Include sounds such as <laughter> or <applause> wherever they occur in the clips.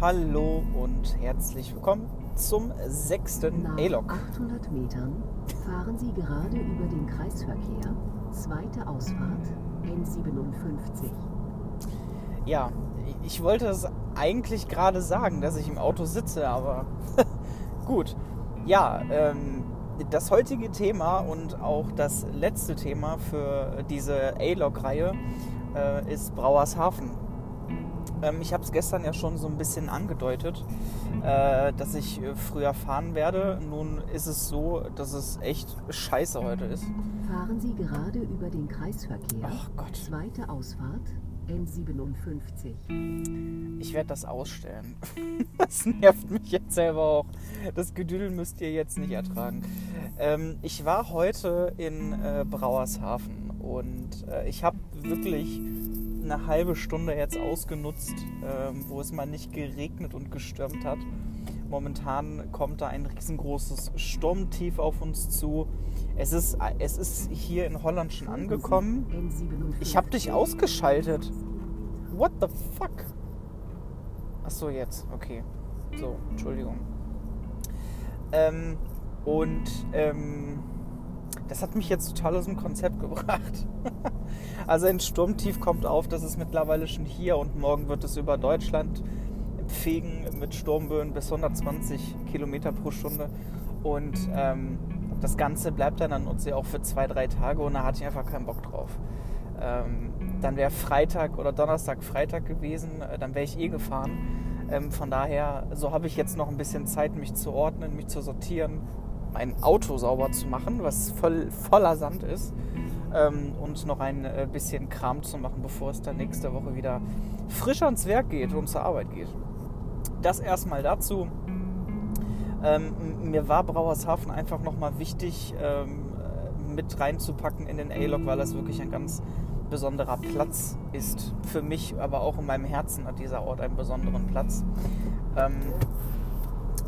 Hallo und herzlich willkommen zum sechsten A-Log. 800 Metern fahren Sie gerade über den Kreisverkehr, zweite Ausfahrt, N57. Ja, ich wollte es eigentlich gerade sagen, dass ich im Auto sitze, aber <laughs> gut. Ja, ähm, das heutige Thema und auch das letzte Thema für diese A-Log-Reihe äh, ist Brauershafen. Ähm, ich habe es gestern ja schon so ein bisschen angedeutet, äh, dass ich äh, früher fahren werde. Nun ist es so, dass es echt scheiße heute ist. Fahren Sie gerade über den Kreisverkehr, Ach Gott. zweite Ausfahrt, N57. Ich werde das ausstellen. <laughs> Das nervt mich jetzt selber auch. Das Gedüdel müsst ihr jetzt nicht ertragen. Ähm, ich war heute in äh, Brauershafen und äh, ich habe wirklich eine halbe Stunde jetzt ausgenutzt, ähm, wo es mal nicht geregnet und gestürmt hat. Momentan kommt da ein riesengroßes Sturmtief auf uns zu. Es ist, es ist hier in Holland schon angekommen. N57. Ich habe dich ausgeschaltet. What the fuck? Ach so, jetzt. Okay. So, Entschuldigung. Ähm, und ähm, das hat mich jetzt total aus dem Konzept gebracht. <laughs> also ein Sturmtief kommt auf, das ist mittlerweile schon hier und morgen wird es über Deutschland fegen mit Sturmböen bis 120 Kilometer pro Stunde. Und ähm, das Ganze bleibt dann an uns ja auch für zwei, drei Tage und da hatte ich einfach keinen Bock drauf. Ähm, dann wäre Freitag oder Donnerstag Freitag gewesen, äh, dann wäre ich eh gefahren. Ähm, von daher, so habe ich jetzt noch ein bisschen Zeit, mich zu ordnen, mich zu sortieren, mein Auto sauber zu machen, was voll, voller Sand ist. Ähm, und noch ein äh, bisschen Kram zu machen, bevor es dann nächste Woche wieder frisch ans Werk geht und zur Arbeit geht. Das erstmal dazu. Ähm, mir war Brauershafen einfach nochmal wichtig ähm, mit reinzupacken in den A-Log, weil das wirklich ein ganz besonderer Platz ist. Für mich, aber auch in meinem Herzen hat dieser Ort einen besonderen Platz. Ähm,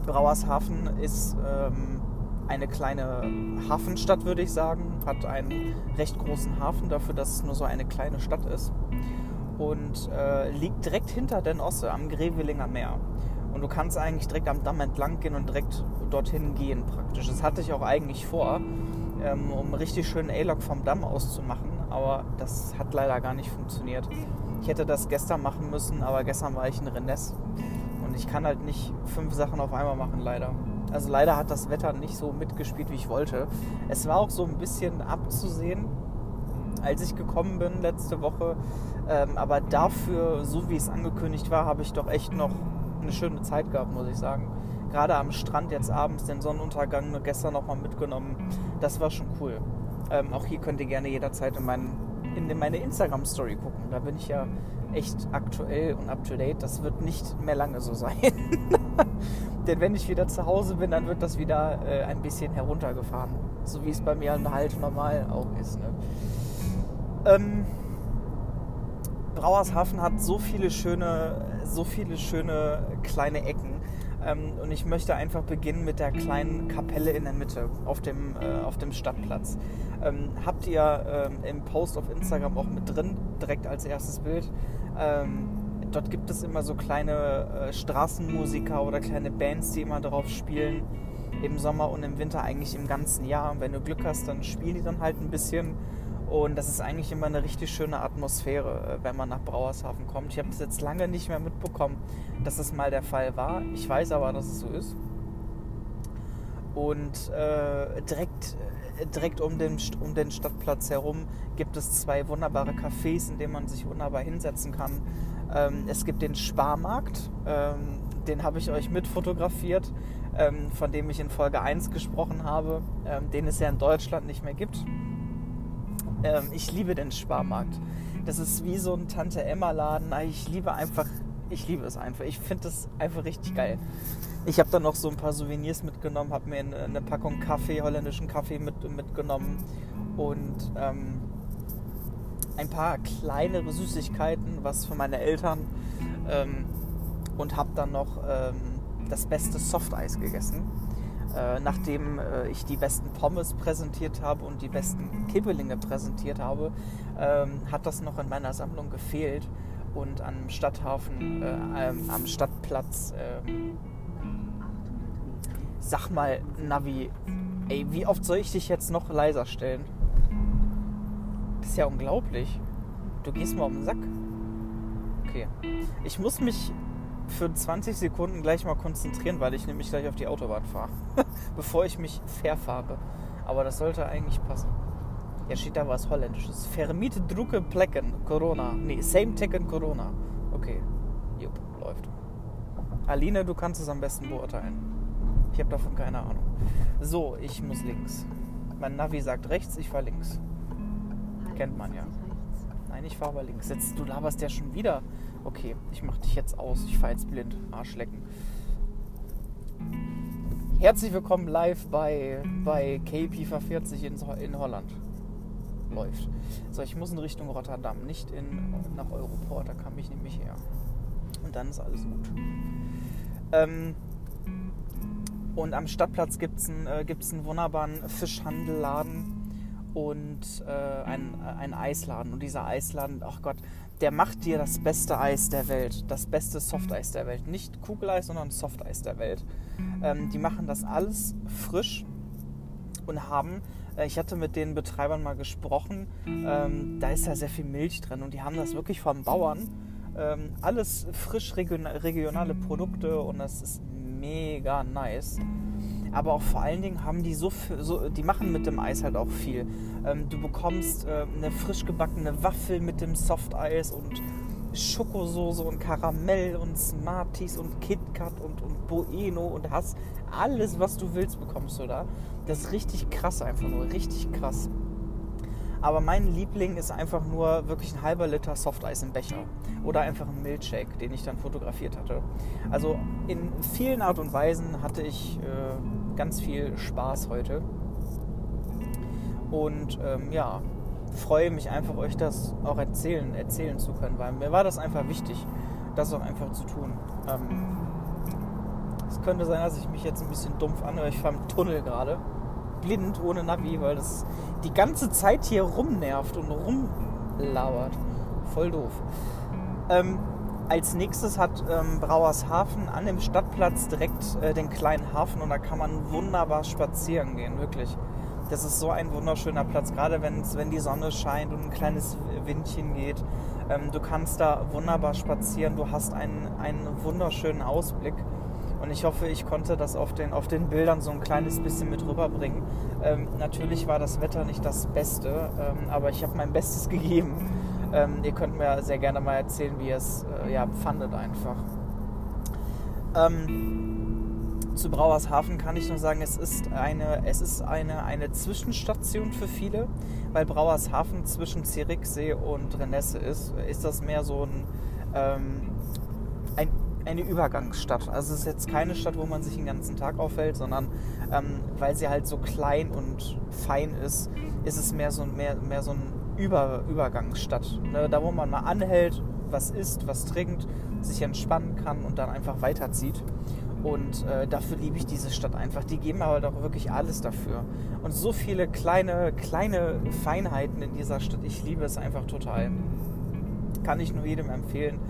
Brauershafen ist ähm, eine kleine Hafenstadt, würde ich sagen. Hat einen recht großen Hafen dafür, dass es nur so eine kleine Stadt ist. Und äh, liegt direkt hinter Den Osse am Grevelinger Meer. Und du kannst eigentlich direkt am Damm entlang gehen und direkt dorthin gehen praktisch. Das hatte ich auch eigentlich vor, ähm, um richtig schönen A-Log vom Damm aus zu machen. Aber das hat leider gar nicht funktioniert. Ich hätte das gestern machen müssen, aber gestern war ich in Rennes. Und ich kann halt nicht fünf Sachen auf einmal machen, leider. Also leider hat das Wetter nicht so mitgespielt, wie ich wollte. Es war auch so ein bisschen abzusehen, als ich gekommen bin letzte Woche. Ähm, aber dafür, so wie es angekündigt war, habe ich doch echt noch eine schöne Zeit gehabt, muss ich sagen. Gerade am Strand jetzt abends den Sonnenuntergang nur gestern nochmal mitgenommen. Das war schon cool. Ähm, auch hier könnt ihr gerne jederzeit in, meinen, in meine Instagram-Story gucken. Da bin ich ja echt aktuell und up to date. Das wird nicht mehr lange so sein. <laughs> Denn wenn ich wieder zu Hause bin, dann wird das wieder äh, ein bisschen heruntergefahren. So wie es bei mir halt normal auch ist. Ne? Ähm, Brauershafen hat so viele schöne, so viele schöne kleine Ecken. Ähm, und ich möchte einfach beginnen mit der kleinen Kapelle in der Mitte auf dem, äh, auf dem Stadtplatz. Ähm, habt ihr ähm, im Post auf Instagram auch mit drin, direkt als erstes Bild. Ähm, dort gibt es immer so kleine äh, Straßenmusiker oder kleine Bands, die immer drauf spielen. Im Sommer und im Winter eigentlich im ganzen Jahr. Und wenn du Glück hast, dann spielen die dann halt ein bisschen. Und das ist eigentlich immer eine richtig schöne Atmosphäre, äh, wenn man nach Brauershafen kommt. Ich habe das jetzt lange nicht mehr mitbekommen, dass das mal der Fall war. Ich weiß aber, dass es so ist. Und äh, direkt, äh, direkt um, den, um den Stadtplatz herum gibt es zwei wunderbare Cafés, in denen man sich wunderbar hinsetzen kann. Ähm, es gibt den Sparmarkt, ähm, den habe ich euch mit fotografiert, ähm, von dem ich in Folge 1 gesprochen habe, ähm, den es ja in Deutschland nicht mehr gibt. Ähm, ich liebe den Sparmarkt. Das ist wie so ein Tante-Emma-Laden. Ich liebe einfach, ich liebe es einfach. Ich finde das einfach richtig geil. Ich habe dann noch so ein paar Souvenirs mitgenommen, habe mir eine, eine, Packung Kaffee, holländischen Kaffee mit, mitgenommen und ähm, ein paar kleinere Süßigkeiten, was für meine Eltern ähm, und habe dann noch ähm, das beste Softeis gegessen. Äh, nachdem äh, ich die besten Pommes präsentiert habe und die besten Kibbelinge präsentiert habe, ähm, hat das noch in meiner Sammlung gefehlt. und am Stadthafen, äh, am Stadtplatz. ähm, sag mal, Navi, ey, wie oft soll ich dich jetzt noch leiser stellen? Ist ja unglaublich. Du gehst mal um den Sack. Okay. Ich muss mich für 20 Sekunden gleich mal konzentrieren, weil ich nämlich gleich auf die Autobahn fahre. <laughs> Bevor ich mich verfahre. Aber das sollte eigentlich passen. Ja, steht da was Holländisches. Vermiete drucke Plecken, Corona. Nee, same Tecken Corona. Okay. Jupp, läuft. Aline, du kannst es am besten beurteilen. Ich habe davon keine Ahnung. So, ich muss links. Mein Navi sagt rechts, ich fahre links. Kennt man ja. Nein, ich fahre aber links. Jetzt, du laberst ja schon wieder. Okay, ich mach dich jetzt aus. Ich fahre jetzt blind. Arschlecken. Herzlich willkommen live bei, bei KPIFA 40 in, in Holland. Läuft. So, ich muss in Richtung Rotterdam, nicht in, nach Europort. Da kam ich nämlich her. Und dann ist alles gut. Ähm, und am Stadtplatz gibt es einen, äh, einen wunderbaren Fischhandelladen und äh, einen, einen Eisladen. Und dieser Eisladen, ach Gott, der macht dir das beste Eis der Welt, das beste Softeis der Welt. Nicht Kugeleis, sondern Softeis der Welt. Ähm, die machen das alles frisch und haben, äh, ich hatte mit den Betreibern mal gesprochen, ähm, da ist ja sehr viel Milch drin und die haben das wirklich vom Bauern. Ähm, alles frisch region regionale Produkte und das ist mega nice. Aber auch vor allen Dingen haben die so, so die machen mit dem Eis halt auch viel. Ähm, du bekommst äh, eine frisch gebackene Waffel mit dem Softeis und Schokosoße und Karamell und Smarties und KitKat und, und Bueno und hast alles, was du willst, bekommst du da. Das ist richtig krass einfach nur, richtig krass. Aber mein Liebling ist einfach nur wirklich ein halber Liter Softeis im Becher. Oder einfach ein Milkshake, den ich dann fotografiert hatte. Also in vielen Art und Weisen hatte ich äh, ganz viel Spaß heute. Und ähm, ja, freue mich einfach, euch das auch erzählen, erzählen zu können, weil mir war das einfach wichtig, das auch einfach zu tun. Ähm, es könnte sein, dass ich mich jetzt ein bisschen dumpf anhöre. Ich fahre im Tunnel gerade blind ohne Navi, weil das die ganze Zeit hier rumnervt und rumlauert. Voll doof. Ähm, als nächstes hat ähm, Brauershafen an dem Stadtplatz direkt äh, den kleinen Hafen und da kann man wunderbar spazieren gehen, wirklich. Das ist so ein wunderschöner Platz, gerade wenn die Sonne scheint und ein kleines Windchen geht. Ähm, du kannst da wunderbar spazieren, du hast einen, einen wunderschönen Ausblick. Und ich hoffe, ich konnte das auf den, auf den Bildern so ein kleines bisschen mit rüberbringen. Ähm, natürlich war das Wetter nicht das Beste, ähm, aber ich habe mein Bestes <laughs> gegeben. Ähm, ihr könnt mir sehr gerne mal erzählen, wie ihr es äh, ja, fandet einfach. Ähm, zu Brauershafen kann ich nur sagen, es ist eine, es ist eine, eine Zwischenstation für viele, weil Brauershafen zwischen Zerichsee und Renesse ist, ist das mehr so ein, ähm, ein eine Übergangsstadt. Also es ist jetzt keine Stadt, wo man sich den ganzen Tag aufhält, sondern ähm, weil sie halt so klein und fein ist, ist es mehr so, mehr, mehr so ein Über, Übergangsstadt. Ne? Da, wo man mal anhält, was isst, was trinkt, sich entspannen kann und dann einfach weiterzieht. Und äh, dafür liebe ich diese Stadt einfach. Die geben aber doch wirklich alles dafür. Und so viele kleine, kleine Feinheiten in dieser Stadt. Ich liebe es einfach total. Kann ich nur jedem empfehlen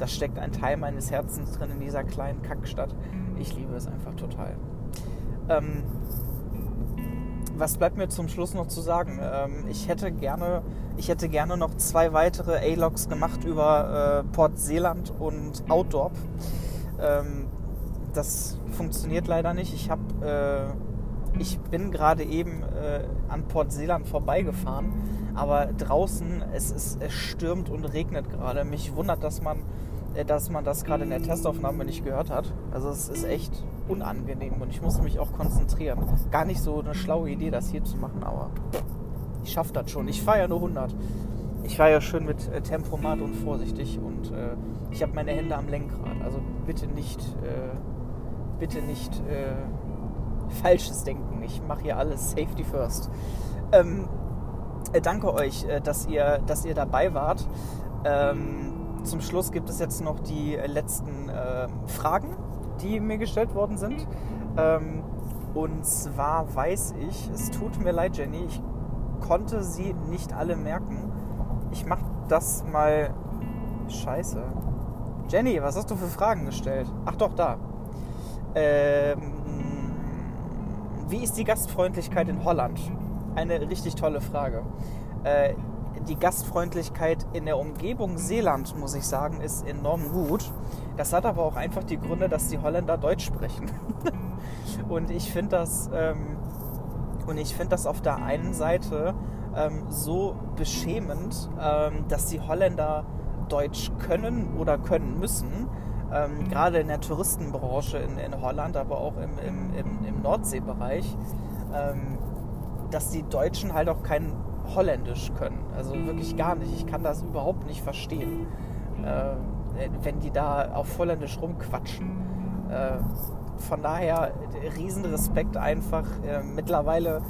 da steckt ein Teil meines Herzens drin in dieser kleinen Kackstadt. Ich liebe es einfach total. Ähm, was bleibt mir zum Schluss noch zu sagen? Ähm, ich hätte gerne, ich hätte gerne noch zwei weitere A-Logs gemacht über äh, Port Seeland und Outdorp. Ähm, das funktioniert leider nicht. Ich habe, äh, ich bin gerade eben äh, an Port Seeland vorbeigefahren, aber draußen es ist, es stürmt und regnet gerade. Mich wundert, dass man dass man das gerade in der Testaufnahme nicht gehört hat. Also es ist echt unangenehm und ich muss mich auch konzentrieren. Gar nicht so eine schlaue Idee, das hier zu machen, aber ich schaffe das schon. Ich fahre ja nur 100. Ich fahre ja schön mit äh, Tempomat und vorsichtig und äh, ich habe meine Hände am Lenkrad. Also bitte nicht, äh, bitte nicht äh, falsches Denken. Ich mache hier alles Safety First. Ähm, äh, danke euch, dass ihr, dass ihr dabei wart. Ähm, zum Schluss gibt es jetzt noch die letzten äh, Fragen, die mir gestellt worden sind. Ähm, und zwar weiß ich, es tut mir leid, Jenny, ich konnte sie nicht alle merken. Ich mache das mal Scheiße. Jenny, was hast du für Fragen gestellt? Ach doch, da. Ähm, wie ist die Gastfreundlichkeit in Holland? Eine richtig tolle Frage. Äh, die Gastfreundlichkeit in der Umgebung Seeland, muss ich sagen, ist enorm gut. Das hat aber auch einfach die Gründe, dass die Holländer Deutsch sprechen. <laughs> und ich finde das, ähm, und ich finde das auf der einen Seite ähm, so beschämend, ähm, dass die Holländer Deutsch können oder können müssen. Ähm, gerade in der Touristenbranche in, in Holland, aber auch im, im, im, im Nordseebereich, ähm, dass die Deutschen halt auch kein Holländisch können. Also wirklich gar nicht. Ich kann das überhaupt nicht verstehen, äh, wenn die da auf Holländisch rumquatschen. Äh, von daher riesen Respekt einfach. Äh, mittlerweile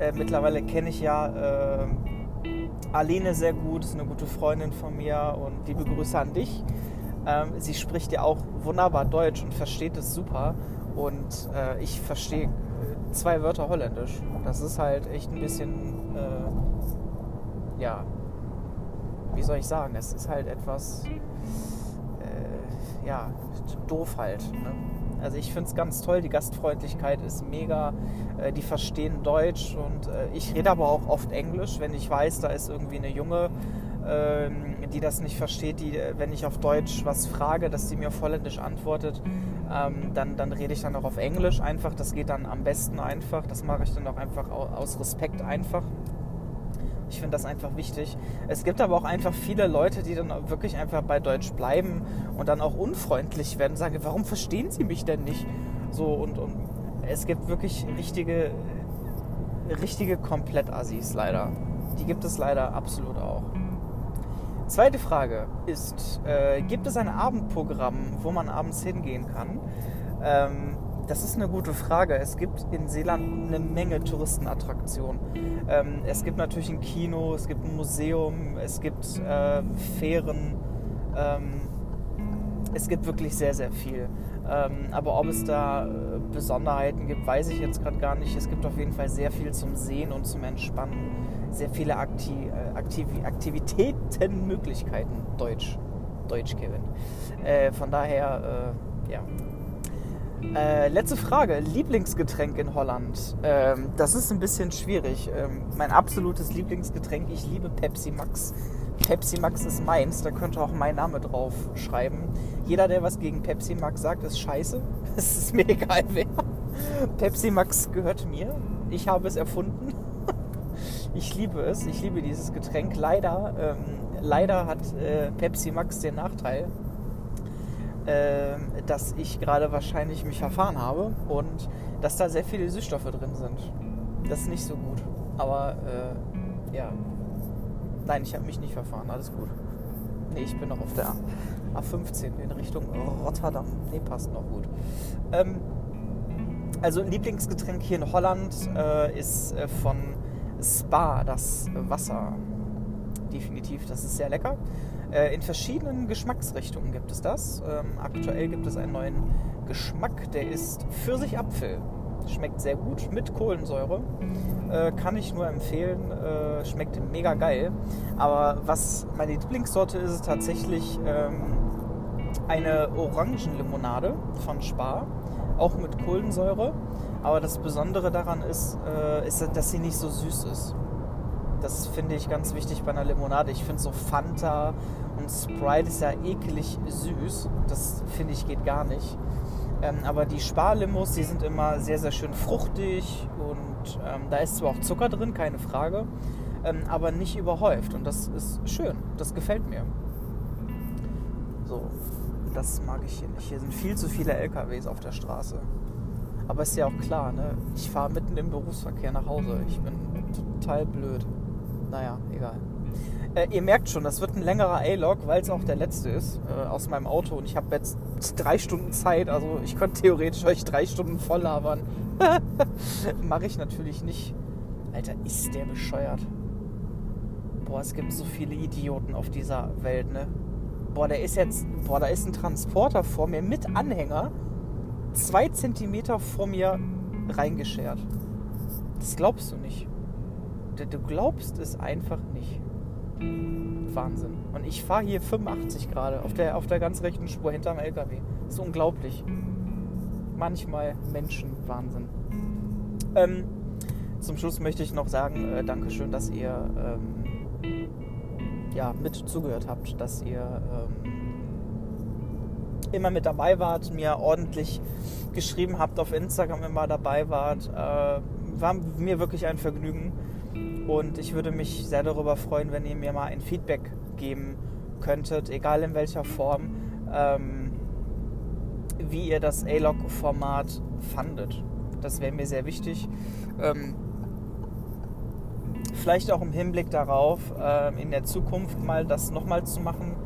äh, mittlerweile kenne ich ja äh, Aline sehr gut, ist eine gute Freundin von mir und liebe Grüße an dich. Ähm, sie spricht ja auch wunderbar Deutsch und versteht es super. Und äh, ich verstehe äh, zwei Wörter Holländisch. Das ist halt echt ein bisschen, äh, ja, wie soll ich sagen, es ist halt etwas, äh, ja, doof halt. Ne? Also ich finde es ganz toll, die Gastfreundlichkeit ist mega, äh, die verstehen Deutsch und äh, ich rede aber auch oft Englisch, wenn ich weiß, da ist irgendwie eine Junge, die das nicht versteht, die, äh, wenn ich auf Deutsch was frage, dass die mir auf Holländisch antwortet, ähm, dann, dann rede ich dann auch auf Englisch einfach, das geht dann am besten einfach, das mache ich dann auch einfach aus Respekt einfach. Ich finde das einfach wichtig. Es gibt aber auch einfach viele Leute, die dann wirklich einfach bei Deutsch bleiben und dann auch unfreundlich werden, sagen, warum verstehen sie mich denn nicht? So und, und es gibt wirklich richtige, richtige Komplett-Assis leider. Die gibt es leider absolut auch. Zweite Frage ist, äh, gibt es ein Abendprogramm, wo man abends hingehen kann? Ähm, das ist eine gute Frage. Es gibt in Seeland eine Menge Touristenattraktionen. Ähm, es gibt natürlich ein Kino, es gibt ein Museum, es gibt äh, Fähren. Ähm, es gibt wirklich sehr, sehr viel. Ähm, aber ob es da äh, Besonderheiten gibt, weiß ich jetzt gerade gar nicht. Es gibt auf jeden Fall sehr viel zum Sehen und zum Entspannen. Sehr viele Akti äh, Aktiv Aktivitäten. Deutsch. Deutsch, Kevin. Äh, von daher, äh, ja, äh, letzte Frage. Lieblingsgetränk in Holland. Ähm, das ist ein bisschen schwierig. Ähm, mein absolutes Lieblingsgetränk, ich liebe Pepsi Max. Pepsi Max ist meins, da könnte auch mein Name drauf schreiben. Jeder, der was gegen Pepsi Max sagt, ist scheiße. <laughs> Es ist mir egal wer. Pepsi Max gehört mir. Ich habe es erfunden. Ich liebe es. Ich liebe dieses Getränk. Leider, ähm, leider hat äh, Pepsi Max den Nachteil, ähm, dass ich gerade wahrscheinlich mich verfahren habe und dass da sehr viele Süßstoffe drin sind. Das ist nicht so gut. Aber äh, ja. Nein, ich habe mich nicht verfahren. Alles gut. Nee, ich bin noch auf der A15 in Richtung Rotterdam. Nee, passt noch gut. Ähm, also Lieblingsgetränk hier in Holland äh, ist äh, von Spa, das Wasser. Definitiv, das ist sehr lecker. Äh, in verschiedenen Geschmacksrichtungen gibt es das. Ähm, aktuell gibt es einen neuen Geschmack, der ist Pfirsich-Apfel. Schmeckt sehr gut mit Kohlensäure. Äh, kann ich nur empfehlen. Äh, schmeckt mega geil. Aber was meine Lieblingssorte ist, ist tatsächlich ähm, eine Orangenlimonade von Spar. Auch mit Kohlensäure. Aber das Besondere daran ist, äh, ist dass sie nicht so süß ist. Das finde ich ganz wichtig bei einer Limonade. Ich finde so Fanta und Sprite ist ja ekelig süß. Das finde ich geht gar nicht. Ähm, aber die Sparlimos, die sind immer sehr, sehr schön fruchtig und ähm, da ist zwar auch Zucker drin, keine Frage, ähm, aber nicht überhäuft und das ist schön. Das gefällt mir. So, das mag ich hier nicht. Hier sind viel zu viele LKWs auf der Straße. Aber ist ja auch klar, ne? ich fahre mitten im Berufsverkehr nach Hause. Ich bin total blöd. Naja, egal. Äh, ihr merkt schon, das wird ein längerer A-Log, weil es auch der letzte ist äh, aus meinem Auto. Und ich habe jetzt drei Stunden Zeit. Also ich könnte theoretisch euch drei Stunden voll labern. <laughs> Mache ich natürlich nicht. Alter, ist der bescheuert. Boah, es gibt so viele Idioten auf dieser Welt, ne? Boah, der ist jetzt. Boah, da ist ein Transporter vor mir mit Anhänger. Zwei Zentimeter vor mir reingeschert. Das glaubst du nicht du glaubst es einfach nicht. Wahnsinn. Und ich fahre hier 85 gerade auf der, auf der ganz rechten Spur hinterm LKW. Das ist unglaublich. Manchmal Menschenwahnsinn. Ähm, zum Schluss möchte ich noch sagen, äh, Dankeschön, dass ihr ähm, ja, mit zugehört habt, dass ihr ähm, immer mit dabei wart, mir ordentlich geschrieben habt, auf Instagram immer dabei wart. Äh, war mir wirklich ein Vergnügen. Und ich würde mich sehr darüber freuen, wenn ihr mir mal ein Feedback geben könntet, egal in welcher Form, ähm, wie ihr das A-Log-Format fandet. Das wäre mir sehr wichtig. Ähm, vielleicht auch im Hinblick darauf, äh, in der Zukunft mal das nochmal zu machen,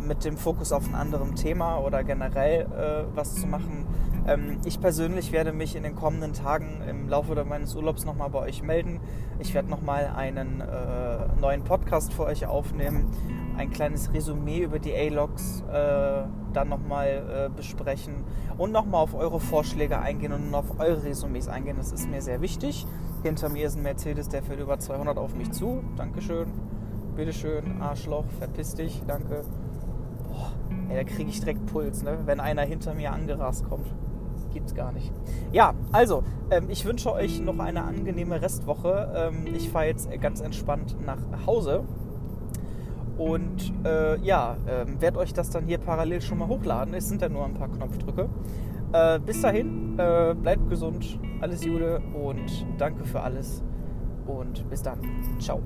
mit dem Fokus auf ein anderes Thema oder generell äh, was zu machen. Ähm, ich persönlich werde mich in den kommenden Tagen im Laufe meines Urlaubs nochmal bei euch melden. Ich werde nochmal einen äh, neuen Podcast für euch aufnehmen, ein kleines Resümee über die A-Logs äh, dann nochmal äh, besprechen und nochmal auf eure Vorschläge eingehen und auf eure Resümees eingehen. Das ist mir sehr wichtig. Hinter mir ist ein Mercedes, der fährt über 200 auf mich zu. Dankeschön. Bitteschön, Arschloch, verpiss dich, danke. Ey, da kriege ich direkt Puls, ne? wenn einer hinter mir angerast kommt gibt's gar nicht. Ja, also, ähm, ich wünsche euch noch eine angenehme Restwoche. Ähm, ich fahre jetzt ganz entspannt nach Hause. Und äh, ja, äh, werde euch das dann hier parallel schon mal hochladen. Es sind ja nur ein paar Knopfdrücke. Äh, bis dahin, äh, bleibt gesund, alles Gute und danke für alles. Und bis dann. Ciao.